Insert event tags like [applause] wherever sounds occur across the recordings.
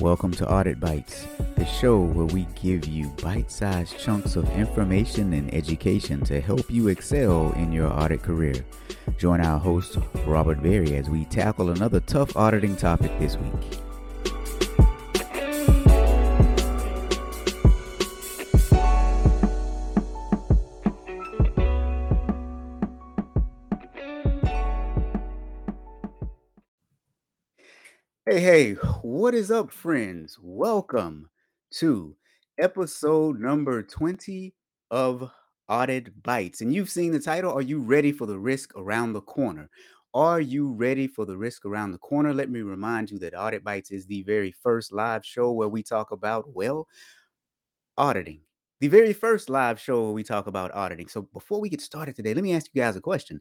Welcome to Audit Bites, the show where we give you bite sized chunks of information and education to help you excel in your audit career. Join our host, Robert Berry, as we tackle another tough auditing topic this week. Hey, hey, what is up, friends? Welcome to episode number 20 of Audit Bites. And you've seen the title. Are you ready for the risk around the corner? Are you ready for the risk around the corner? Let me remind you that Audit Bites is the very first live show where we talk about, well, auditing. The very first live show where we talk about auditing. So before we get started today, let me ask you guys a question.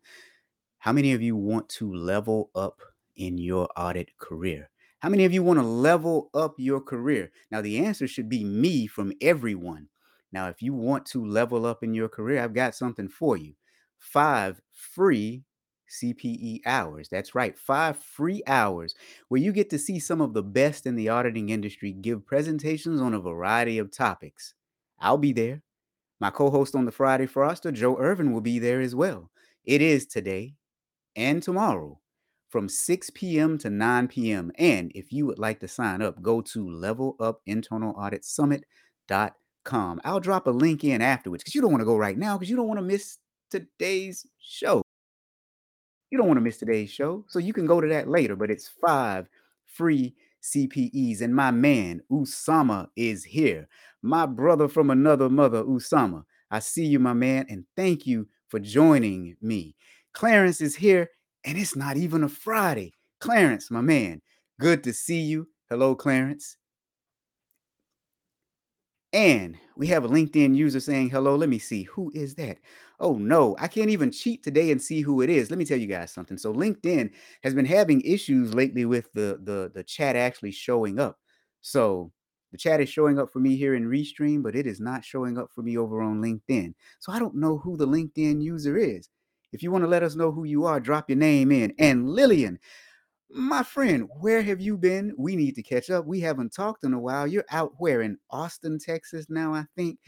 How many of you want to level up in your audit career? How many of you want to level up your career? Now, the answer should be me from everyone. Now, if you want to level up in your career, I've got something for you. Five free CPE hours. That's right, five free hours where you get to see some of the best in the auditing industry give presentations on a variety of topics. I'll be there. My co host on the Friday Fraudster, Joe Irvin, will be there as well. It is today and tomorrow from 6 p.m. to 9 p.m. And if you would like to sign up, go to levelupinternalauditsummit.com. I'll drop a link in afterwards because you don't want to go right now because you don't want to miss today's show. You don't want to miss today's show. So you can go to that later, but it's five free CPEs. And my man, Usama, is here. My brother from another mother, Usama. I see you, my man, and thank you for joining me. Clarence is here and it's not even a Friday. Clarence, my man, good to see you. Hello, Clarence. And we have a LinkedIn user saying hello. Let me see. Who is that? Oh, no, I can't even cheat today and see who it is. Let me tell you guys something. So, LinkedIn has been having issues lately with the, the, the chat actually showing up. So, the chat is showing up for me here in Restream, but it is not showing up for me over on LinkedIn. So, I don't know who the LinkedIn user is. If you want to let us know who you are, drop your name in. And Lillian, my friend, where have you been? We need to catch up. We haven't talked in a while. You're out where in Austin, Texas now, I think.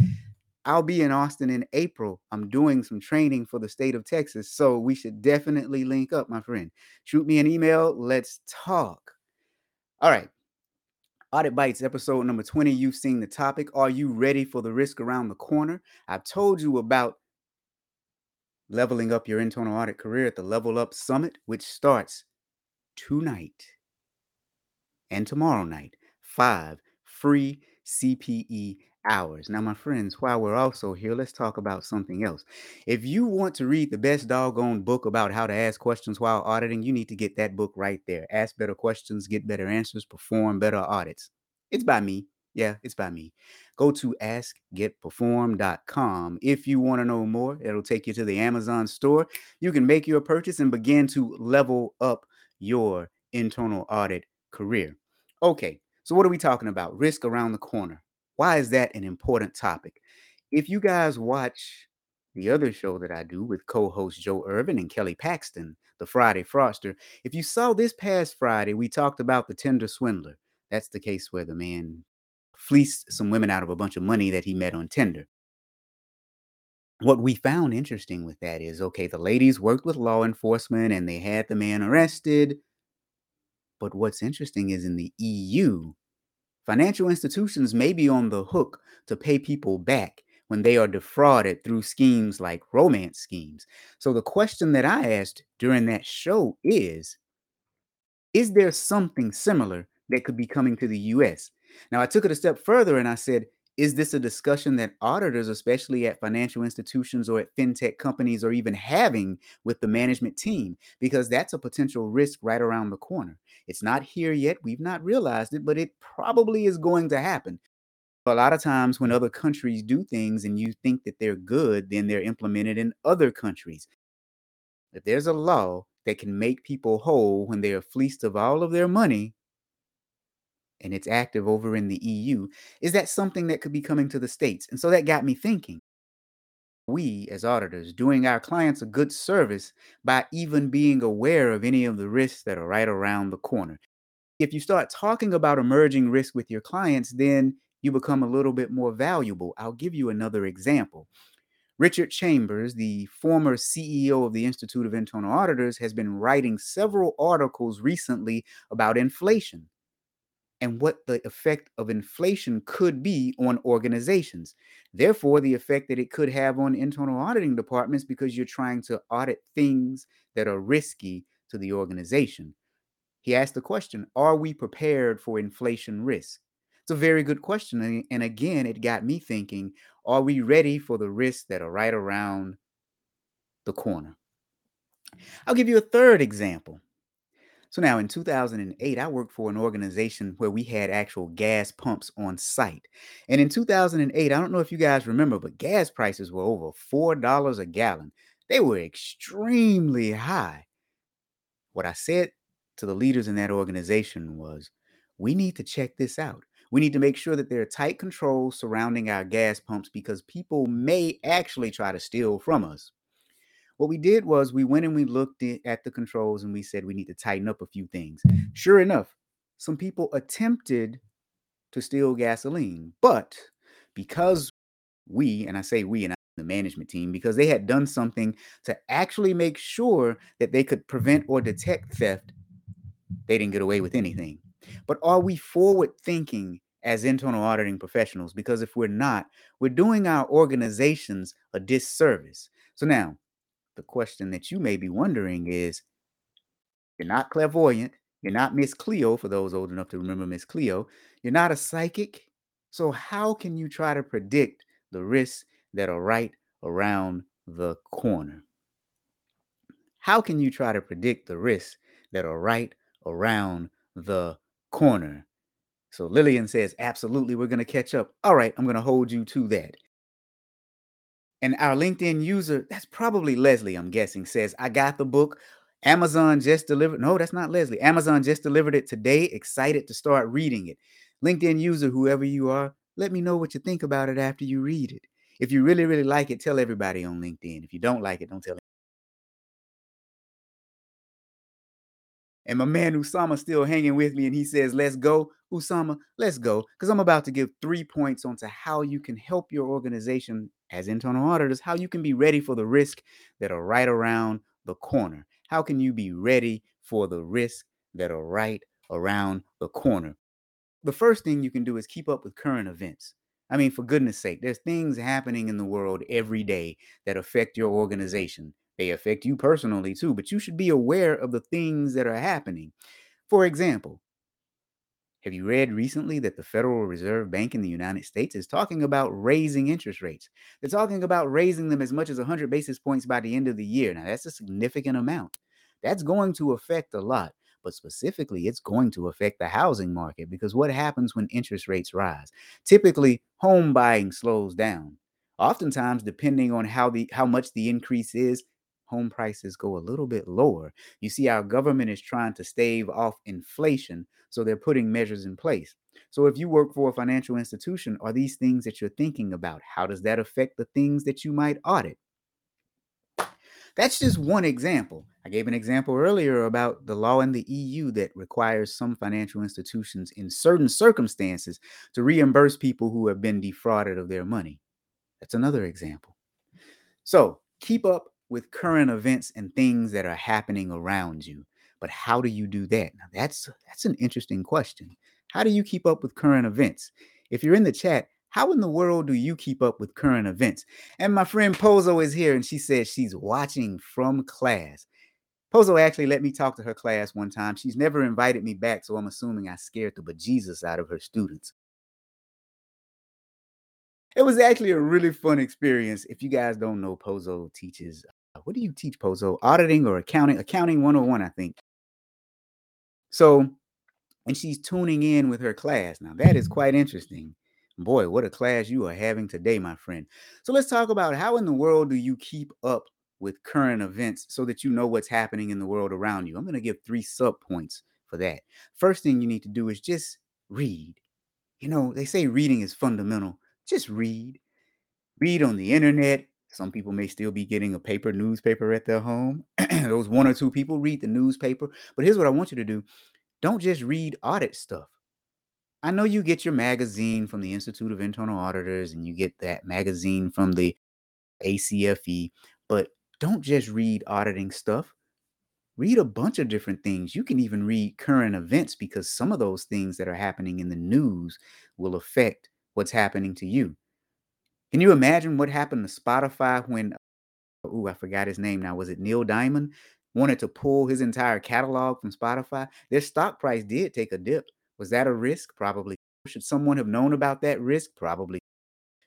I'll be in Austin in April. I'm doing some training for the state of Texas. So we should definitely link up, my friend. Shoot me an email. Let's talk. All right. Audit Bites, episode number 20. You've seen the topic. Are you ready for the risk around the corner? I've told you about leveling up your internal audit career at the Level Up Summit, which starts tonight and tomorrow night. Five free CPE hours. Now, my friends, while we're also here, let's talk about something else. If you want to read the best doggone book about how to ask questions while auditing, you need to get that book right there. Ask better questions, get better answers, perform better audits. It's by me. Yeah, it's by me. Go to askgetperform.com. If you want to know more, it'll take you to the Amazon store. You can make your purchase and begin to level up your internal audit career. Okay, so what are we talking about? Risk around the corner. Why is that an important topic? If you guys watch the other show that I do with co host Joe Irvin and Kelly Paxton, the Friday Fraudster, if you saw this past Friday, we talked about the Tinder Swindler. That's the case where the man fleeced some women out of a bunch of money that he met on Tinder. What we found interesting with that is okay, the ladies worked with law enforcement and they had the man arrested. But what's interesting is in the EU, financial institutions may be on the hook to pay people back when they are defrauded through schemes like romance schemes. So the question that I asked during that show is Is there something similar that could be coming to the US? Now, I took it a step further and I said, is this a discussion that auditors, especially at financial institutions or at fintech companies, are even having with the management team? Because that's a potential risk right around the corner. It's not here yet. We've not realized it, but it probably is going to happen. A lot of times, when other countries do things and you think that they're good, then they're implemented in other countries. If there's a law that can make people whole when they are fleeced of all of their money, and it's active over in the EU, is that something that could be coming to the States? And so that got me thinking. We, as auditors, doing our clients a good service by even being aware of any of the risks that are right around the corner. if you start talking about emerging risk with your clients, then you become a little bit more valuable. I'll give you another example. Richard Chambers, the former CEO of the Institute of Internal Auditors, has been writing several articles recently about inflation and what the effect of inflation could be on organizations. Therefore, the effect that it could have on internal auditing departments because you're trying to audit things that are risky to the organization. He asked the question Are we prepared for inflation risk? It's a very good question. And again, it got me thinking Are we ready for the risks that are right around the corner? I'll give you a third example. So now in 2008, I worked for an organization where we had actual gas pumps on site. And in 2008, I don't know if you guys remember, but gas prices were over $4 a gallon. They were extremely high. What I said to the leaders in that organization was, we need to check this out. We need to make sure that there are tight controls surrounding our gas pumps because people may actually try to steal from us. What we did was we went and we looked at the controls and we said we need to tighten up a few things. Sure enough, some people attempted to steal gasoline, but because we, and I say we and I, the management team, because they had done something to actually make sure that they could prevent or detect theft, they didn't get away with anything. But are we forward thinking as internal auditing professionals? Because if we're not, we're doing our organizations a disservice. So now, the question that you may be wondering is you're not clairvoyant, you're not Miss Cleo, for those old enough to remember Miss Cleo, you're not a psychic. So, how can you try to predict the risks that are right around the corner? How can you try to predict the risks that are right around the corner? So Lillian says, absolutely, we're going to catch up. All right, I'm going to hold you to that. And our LinkedIn user, that's probably Leslie, I'm guessing, says, I got the book. Amazon just delivered. No, that's not Leslie. Amazon just delivered it today. Excited to start reading it. LinkedIn user, whoever you are, let me know what you think about it after you read it. If you really, really like it, tell everybody on LinkedIn. If you don't like it, don't tell everybody. And my man Usama still hanging with me, and he says, Let's go. Usama, let's go. Because I'm about to give three points onto how you can help your organization as internal auditors, how you can be ready for the risk that are right around the corner. How can you be ready for the risk that are right around the corner? The first thing you can do is keep up with current events. I mean, for goodness sake, there's things happening in the world every day that affect your organization. They affect you personally too, but you should be aware of the things that are happening. For example, have you read recently that the Federal Reserve Bank in the United States is talking about raising interest rates? They're talking about raising them as much as 100 basis points by the end of the year. Now, that's a significant amount. That's going to affect a lot, but specifically, it's going to affect the housing market because what happens when interest rates rise? Typically, home buying slows down. Oftentimes, depending on how the how much the increase is, home prices go a little bit lower. You see, our government is trying to stave off inflation, so they're putting measures in place. So, if you work for a financial institution, are these things that you're thinking about? How does that affect the things that you might audit? That's just one example. I gave an example earlier about the law in the EU that requires some financial institutions in certain circumstances to reimburse people who have been defrauded of their money. That's another example. So keep up with current events and things that are happening around you. But how do you do that? Now that's that's an interesting question. How do you keep up with current events? If you're in the chat, how in the world do you keep up with current events? And my friend Pozo is here and she says she's watching from class. Pozo actually let me talk to her class one time. She's never invited me back, so I'm assuming I scared the bejesus out of her students. It was actually a really fun experience. If you guys don't know, Pozo teaches Uh, what do you teach, Pozo? Auditing or accounting? Accounting 101, I think. So, and she's tuning in with her class. Now, that is quite interesting. Boy, what a class you are having today, my friend. So, let's talk about how in the world do you keep up with current events so that you know what's happening in the world around you? I'm going to give three sub points for that. First thing you need to do is just read. You know, they say reading is fundamental. Just read. Read on the internet, some people may still be getting a paper newspaper at their home. [clears throat] Those one or two people read the newspaper. But here's what I want you to do don't just read audit stuff. I know you get your magazine from the Institute of Internal Auditors and you get that magazine from the ACFE, but don't just read auditing stuff. Read a bunch of different things. You can even read current events because some of those things that are happening in the news will affect what's happening to you. Can you imagine what happened to Spotify when, oh, I forgot his name now. Was it Neil Diamond? Wanted to pull his entire catalog from Spotify. Their stock price did take a dip. Was that a risk? Probably. Should someone have known about that risk? Probably.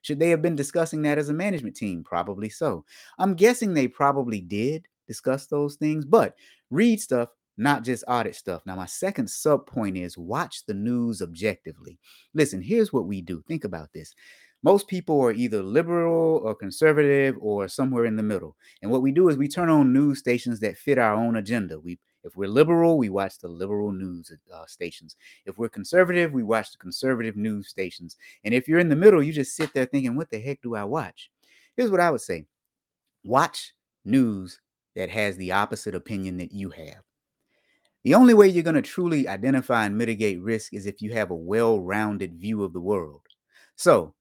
Should they have been discussing that as a management team? Probably so. I'm guessing they probably did discuss those things, but read stuff, not just audit stuff. Now, my second sub point is watch the news objectively. Listen, here's what we do. Think about this. Most people are either liberal or conservative or somewhere in the middle. And what we do is we turn on news stations that fit our own agenda. We if we're liberal, we watch the liberal news uh, stations. If we're conservative, we watch the conservative news stations. And if you're in the middle, you just sit there thinking, what the heck do I watch? Here's what I would say watch news that has the opposite opinion that you have. The only way you're going to truly identify and mitigate risk is if you have a well rounded view of the world. So,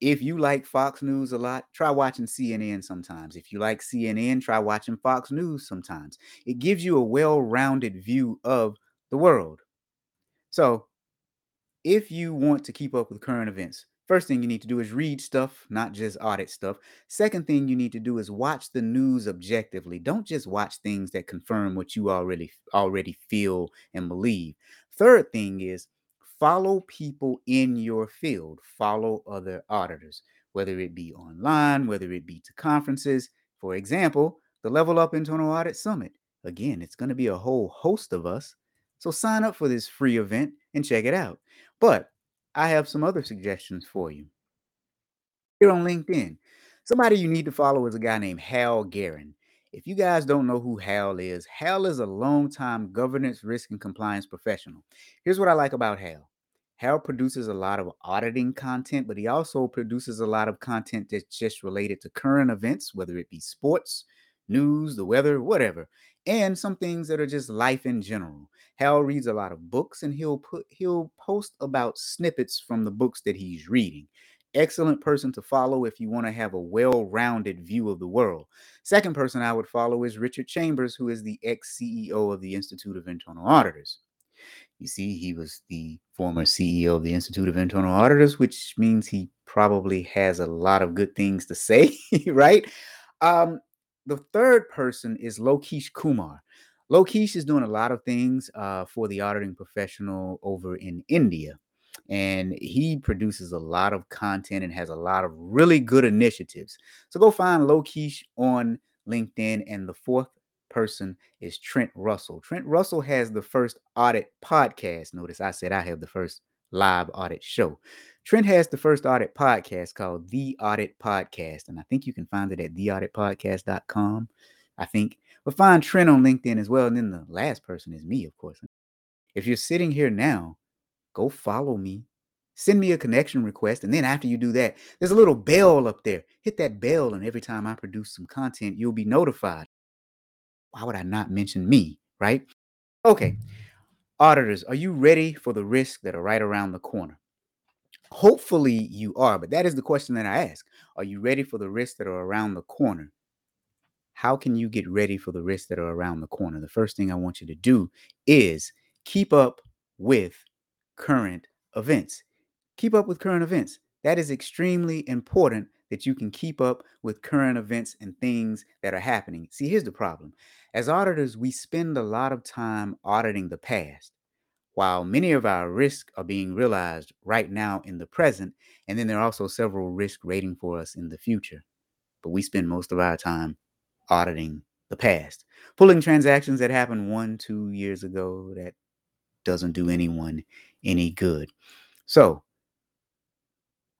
if you like Fox News a lot, try watching CNN sometimes. If you like CNN, try watching Fox News sometimes. It gives you a well rounded view of the world. So, if you want to keep up with current events, First thing you need to do is read stuff, not just audit stuff. Second thing you need to do is watch the news objectively. Don't just watch things that confirm what you already already feel and believe. Third thing is follow people in your field, follow other auditors, whether it be online, whether it be to conferences. For example, the Level Up Internal Audit Summit. Again, it's going to be a whole host of us. So sign up for this free event and check it out. But I have some other suggestions for you. Here on LinkedIn, somebody you need to follow is a guy named Hal Garyn. If you guys don't know who Hal is, Hal is a long-time governance, risk, and compliance professional. Here's what I like about Hal. Hal produces a lot of auditing content, but he also produces a lot of content that's just related to current events, whether it be sports, news, the weather, whatever, and some things that are just life in general. Hal reads a lot of books and he'll put he'll post about snippets from the books that he's reading excellent person to follow if you want to have a well-rounded view of the world. Second person I would follow is Richard Chambers, who is the ex-CEO of the Institute of Internal Auditors. You see, he was the former CEO of the Institute of Internal Auditors, which means he probably has a lot of good things to say, [laughs] right? Um, the third person is Lokesh Kumar. Lokesh is doing a lot of things uh, for the auditing professional over in India and he produces a lot of content and has a lot of really good initiatives. So go find Lokesh on LinkedIn. And the fourth person is Trent Russell. Trent Russell has the first audit podcast. Notice I said I have the first live audit show. Trent has the first audit podcast called The Audit Podcast. And I think you can find it at theauditpodcast.com. I think. But find Trent on LinkedIn as well. And then the last person is me, of course. If you're sitting here now go follow me. Send me a connection request. And then after you do that, there's a little bell up there. Hit that bell, and every time I produce some content, you'll be notified. Why would I not mention me? Right? Okay. Auditors, are you ready for the risks that are right around the corner? Hopefully you are, but that is the question that I ask. Are you ready for the risks that are around the corner? How can you get ready for the risks that are around the corner? The first thing I want you to do is keep up with current events. Keep up with current events. That is extremely important that you can keep up with current events and things that are happening. See, here's the problem. As auditors, we spend a lot of time auditing the past, while many of our risks are being realized right now in the present. And then there are also several risks waiting for us in the future. But we spend most of our time auditing the past, pulling transactions that happened one, two years ago that doesn't do anyone any good. So,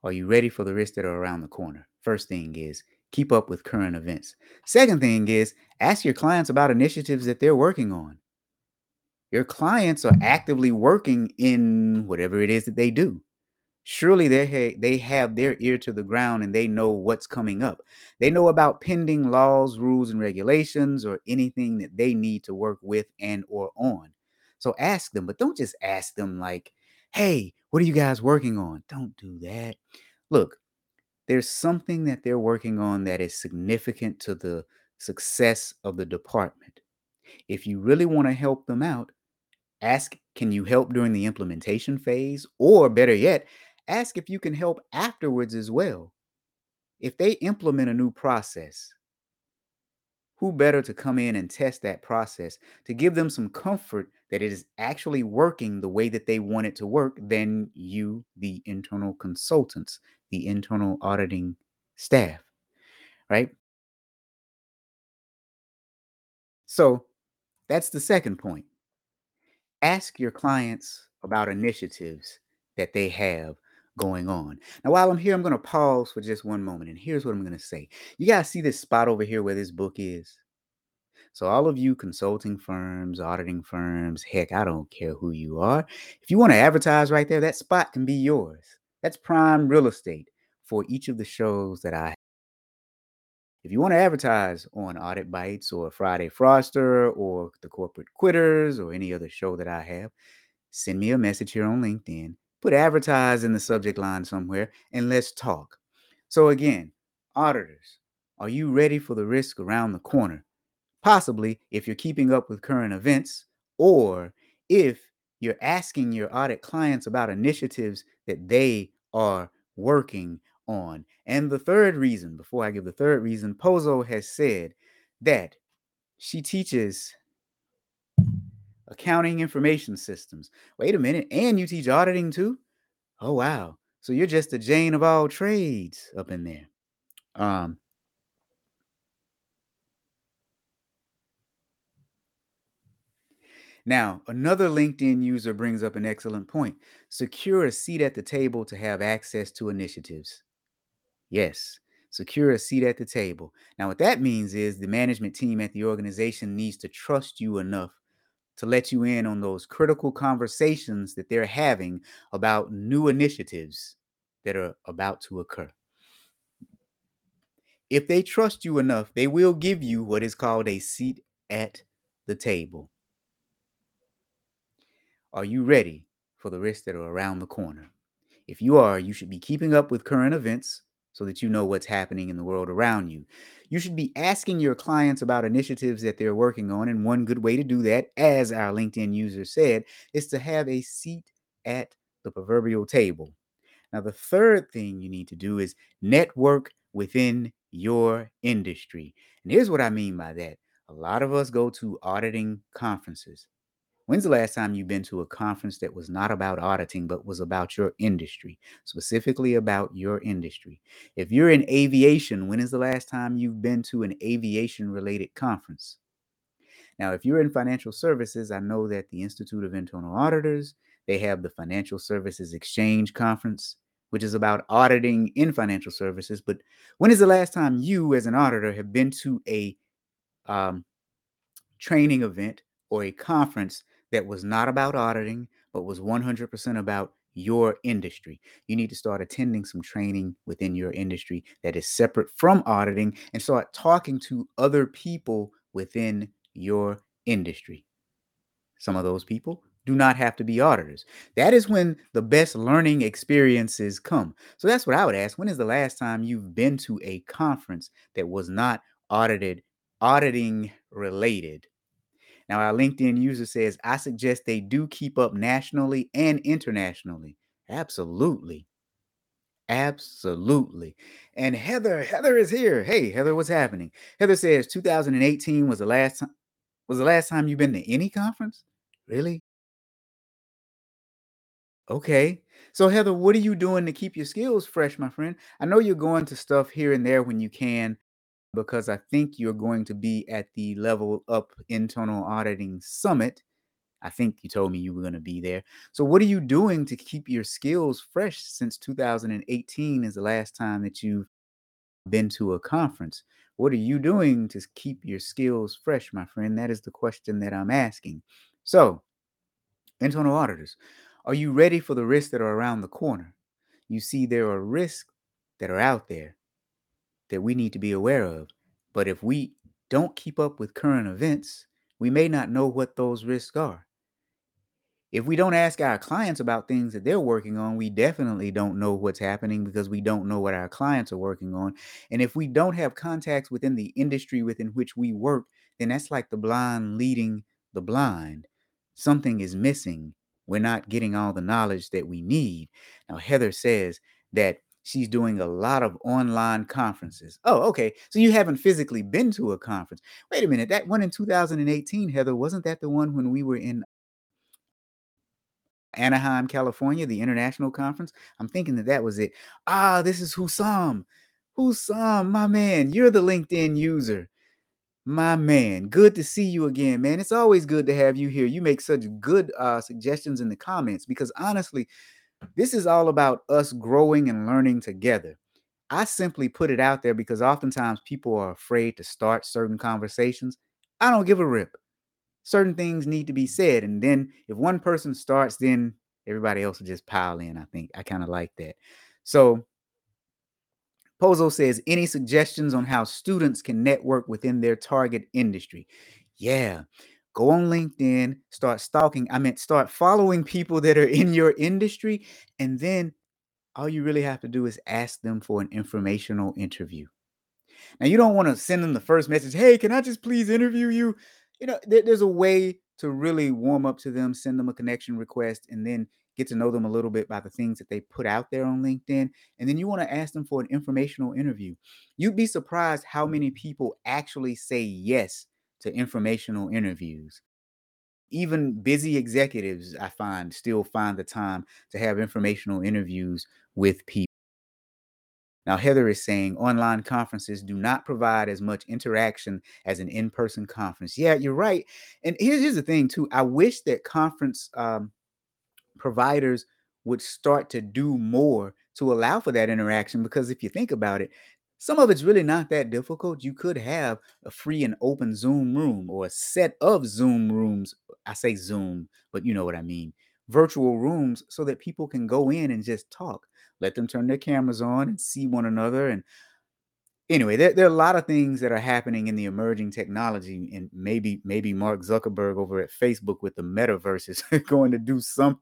are you ready for the risks that are around the corner? First thing is keep up with current events. Second thing is ask your clients about initiatives that they're working on. Your clients are actively working in whatever it is that they do. Surely they ha- they have their ear to the ground and they know what's coming up. They know about pending laws, rules and regulations or anything that they need to work with and or on. So ask them, but don't just ask them like, hey, what are you guys working on? Don't do that. Look, there's something that they're working on that is significant to the success of the department. If you really want to help them out, ask, can you help during the implementation phase? Or better yet, ask if you can help afterwards as well. If they implement a new process, who better to come in and test that process to give them some comfort that it is actually working the way that they want it to work than you, the internal consultants, the internal auditing staff, right? So that's the second point. Ask your clients about initiatives that they have going on. Now, while I'm here, I'm going to pause for just one moment. And here's what I'm going to say. You guys see this spot over here where this book is? So, all of you consulting firms, auditing firms, heck, I don't care who you are. If you want to advertise right there, that spot can be yours. That's prime real estate for each of the shows that I have. if you want to advertise on Audit Bites or Friday Fraudster or the Corporate Quitters or any other show that I have, send me a message here on LinkedIn. Put advertise in the subject line somewhere and let's talk. So, again, auditors, are you ready for the risk around the corner? Possibly if you're keeping up with current events or if you're asking your audit clients about initiatives that they are working on. And the third reason, before I give the third reason, Pozo has said that she teaches accounting information systems. Wait a minute, and you teach auditing too? Oh wow. So you're just a Jane of all trades up in there. Um Now, another LinkedIn user brings up an excellent point. Secure a seat at the table to have access to initiatives. Yes, secure a seat at the table. Now, what that means is the management team at the organization needs to trust you enough to let you in on those critical conversations that they're having about new initiatives that are about to occur. If they trust you enough, they will give you what is called a seat at the table. Are you ready for the risks that are around the corner? If you are, you should be keeping up with current events so that you know what's happening in the world around you. You should be asking your clients about initiatives that they're working on. And one good way to do that, as our LinkedIn user said, is to have a seat at the proverbial table. Now, the third thing you need to do is network within your industry. And here's what I mean by that a lot of us go to auditing conferences. When's the last time you've been to a conference that was not about auditing, but was about your industry, specifically about your industry? If you're in aviation, when is the last time you've been to an aviation related conference? Now, if you're in financial services, I know that the Institute of Internal Auditors, they have the Financial Services Exchange Conference, which is about auditing in financial services. But when is the last time you, as an auditor, have been to a um, training event or a conference that was not about auditing, but was 100% about your industry. You need to start attending some training within your industry that is separate from auditing and start talking to other people within your industry. Some of those people do not have to be auditors. That is when the best learning experiences come. So that's what I would ask. When is the last time you've been to a conference that was not audited, auditing related? Now, our LinkedIn user says, I suggest they do keep up nationally and internationally. Absolutely. Absolutely. And Heather, Heather is here. Hey, Heather, what's happening? Heather says 2018 was the last time was the last time you've been to any conference? Really? Okay. So Heather, what are you doing to keep your skills fresh, my friend? I know you're going to stuff here and there when you can, because I think you're going to be at the Level Up Internal Auditing Summit. I think you told me you were going to be there. So, what are you doing to keep your skills fresh since 2018 is the last time that you've been to a conference? What are you doing to keep your skills fresh, my friend? That is the question that I'm asking. So, internal auditors, are you ready for the risks that are around the corner? You see, there are risks that are out there that we need to be aware of. But if we don't keep up with current events, we may not know what those risks are. If we don't ask our clients about things that they're working on, we definitely don't know what's happening because we don't know what our clients are working on. And if we don't have contacts within the industry within which we work, then that's like the blind leading the blind. Something is missing. We're not getting all the knowledge that we need. Now, Heather says that she's doing a lot of online conferences. Oh, okay. So you haven't physically been to a conference. Wait a minute. That one in 2018, Heather, wasn't that the one when we were in Anaheim, California, the international conference? I'm thinking that that was it. Ah, this is Husam. Husam, my man, you're the LinkedIn user. My man, good to see you again, man. It's always good to have you here. You make such good uh, suggestions in the comments because honestly, this is all about us growing and learning together. I simply put it out there because oftentimes people are afraid to start certain conversations. I don't give a rip. Certain things need to be said. And then if one person starts, then everybody else will just pile in. I think I kind of like that. So Pozo says, any suggestions on how students can network within their target industry? Yeah. Go on LinkedIn, start stalking. I meant start following people that are in your industry. And then all you really have to do is ask them for an informational interview. Now, you don't want to send them the first message, hey, can I just please interview you? You know, there, there's a way to really warm up to them, send them a connection request, and then get to know them a little bit by the things that they put out there on LinkedIn. And then you want to ask them for an informational interview. You'd be surprised how many people actually say yes to informational interviews. Even busy executives, I find, still find the time to have informational interviews with people. Now, Heather is saying online conferences do not provide as much interaction as an in person conference. Yeah, you're right. And here's, here's the thing, too. I wish that conference um, providers would start to do more to allow for that interaction because if you think about it, some of it's really not that difficult. You could have a free and open Zoom room or a set of Zoom rooms. I say Zoom, but you know what I mean. Virtual rooms so that people can go in and just talk. Let them turn their cameras on and see one another. And anyway, there, there are a lot of things that are happening in the emerging technology. And maybe, maybe Mark Zuckerberg over at Facebook with the metaverse is [laughs] going to do something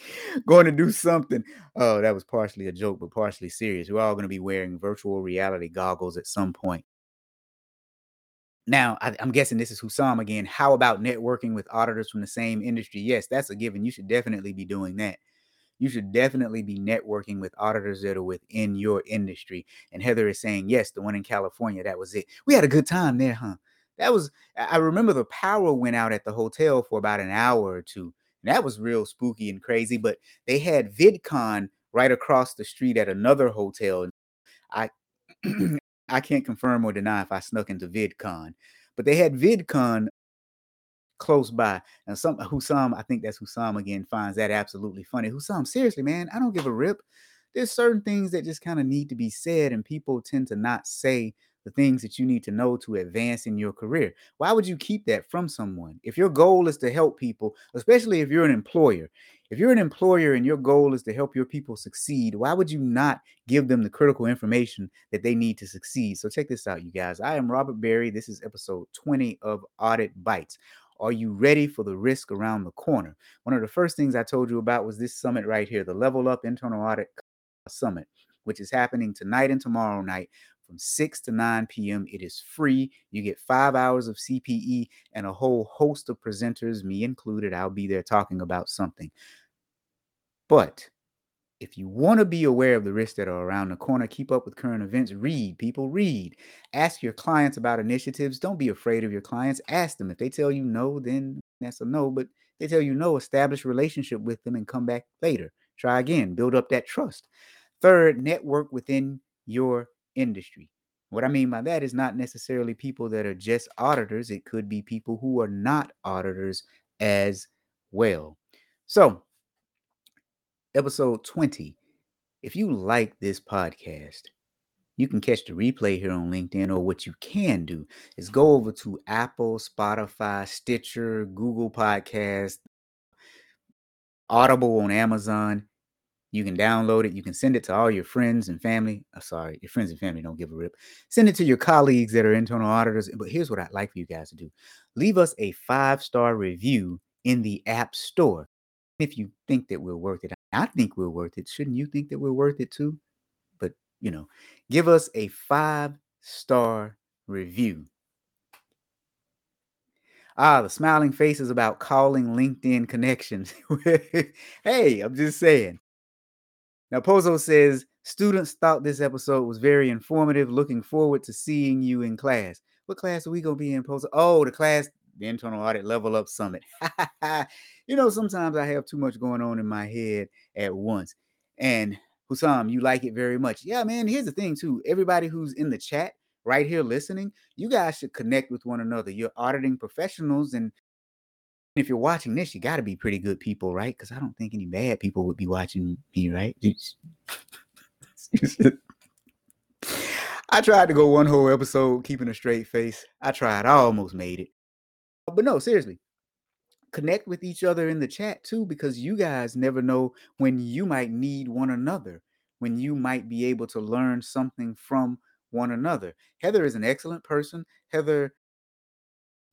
[laughs] going to do something. Oh, that was partially a joke, but partially serious. We're all going to be wearing virtual reality goggles at some point. Now, I, am guessing this is Husam again. How about networking with auditors from the same industry? Yes, that's a given. You should definitely be doing that. You should definitely be networking with auditors that are within your industry. And Heather is saying, yes, the one in California, that was it. We had a good time there, huh? That was, I remember the power went out at the hotel for about an hour or two that was real spooky and crazy. But they had VidCon right across the street at another hotel. I [clears throat] I can't confirm or deny if I snuck into VidCon, but they had VidCon close by. And some Husam, I think that's Husam again, finds that absolutely funny. Husam, seriously, man, I don't give a rip. There's certain things that just kind of need to be said, and people tend to not say the things that you need to know to advance in your career. Why would you keep that from someone? If your goal is to help people, especially if you're an employer, if you're an employer and your goal is to help your people succeed, why would you not give them the critical information that they need to succeed? So, check this out, you guys. I am Robert Berry. This is episode 20 of Audit Bites. Are you ready for the risk around the corner? One of the first things I told you about was this summit right here, the Level Up Internal Audit Summit, which is happening tonight and tomorrow night from 6 to 9 p.m. It is free. You get five hours of CPE and a whole host of presenters, me included. I'll be there talking about something. But if you want to be aware of the risks that are around the corner, keep up with current events, read, people read. Ask your clients about initiatives. Don't be afraid of your clients. Ask them. If they tell you no, then that's a no. But they tell you no, establish relationship with them and come back later. Try again, build up that trust. Third, network within your industry. What I mean by that is not necessarily people that are just auditors, it could be people who are not auditors as well. So, episode 20. If you like this podcast, you can catch the replay here on LinkedIn, or what you can do is go over to Apple, Spotify, Stitcher, Google Podcast, Audible on Amazon, you can download it. You can send it to all your friends and family. Sorry, your friends and family don't give a rip. Send it to your colleagues that are internal auditors. But here's what I'd like for you guys to do leave us a five star review in the App Store. if you think that we're worth it. I think we're worth it. Shouldn't you think that we're worth it too? But, you know, give us a five star review. Ah, the smiling face is about calling LinkedIn connections. [laughs] hey, I'm just saying. Now, Pozo says students thought this episode was very informative. Looking forward to seeing you in class. What class are we gonna be in, Pozo? Oh, the class, the internal audit level up summit. [laughs] you know, sometimes I have too much going on in my head at once. And Husam, you like it very much. Yeah, man. Here's the thing, too. Everybody who's in the chat right here listening, you guys should connect with one another. You're auditing professionals, and if you're watching this, you got to be pretty good people, right? Because I don't think any bad people would be watching me, right? [laughs] I tried to go one whole episode keeping a straight face. I tried. I almost made it. But no, seriously, connect with each other in the chat too, because you guys never know when you might need one another, when you might be able to learn something from one another. Heather is an excellent person. Heather,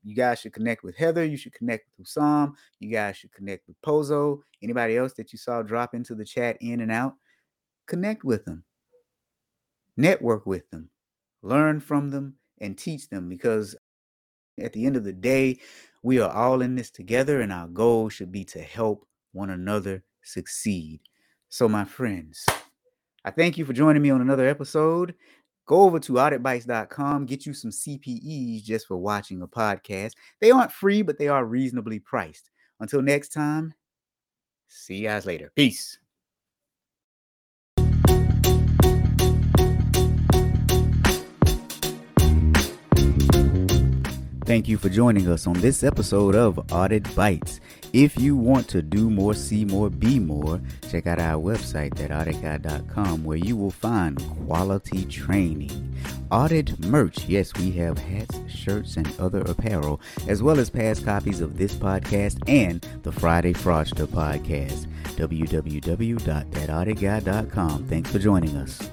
you guys should connect with Heather. You should connect with Usam. You guys should connect with Pozo. Anybody else that you saw drop into the chat in and out, connect with them. Network with them. Learn from them and teach them because at the end of the day, we are all in this together, and our goal should be to help one another succeed. So, my friends, I thank you for joining me on another episode. Go over to auditbytes.com, get you some CPEs just for watching a podcast. They aren't free, but they are reasonably priced. Until next time, see you guys later. Peace. Thank you for joining us on this episode of Audit Bites. If you want to do more, see more, be more, check out our website at auditguy.com where you will find quality training. Audit merch. Yes, we have hats, shirts, and other apparel, as well as past copies of this podcast and the Friday Fraudster podcast. www.thatauditguy.com. Thanks for joining us.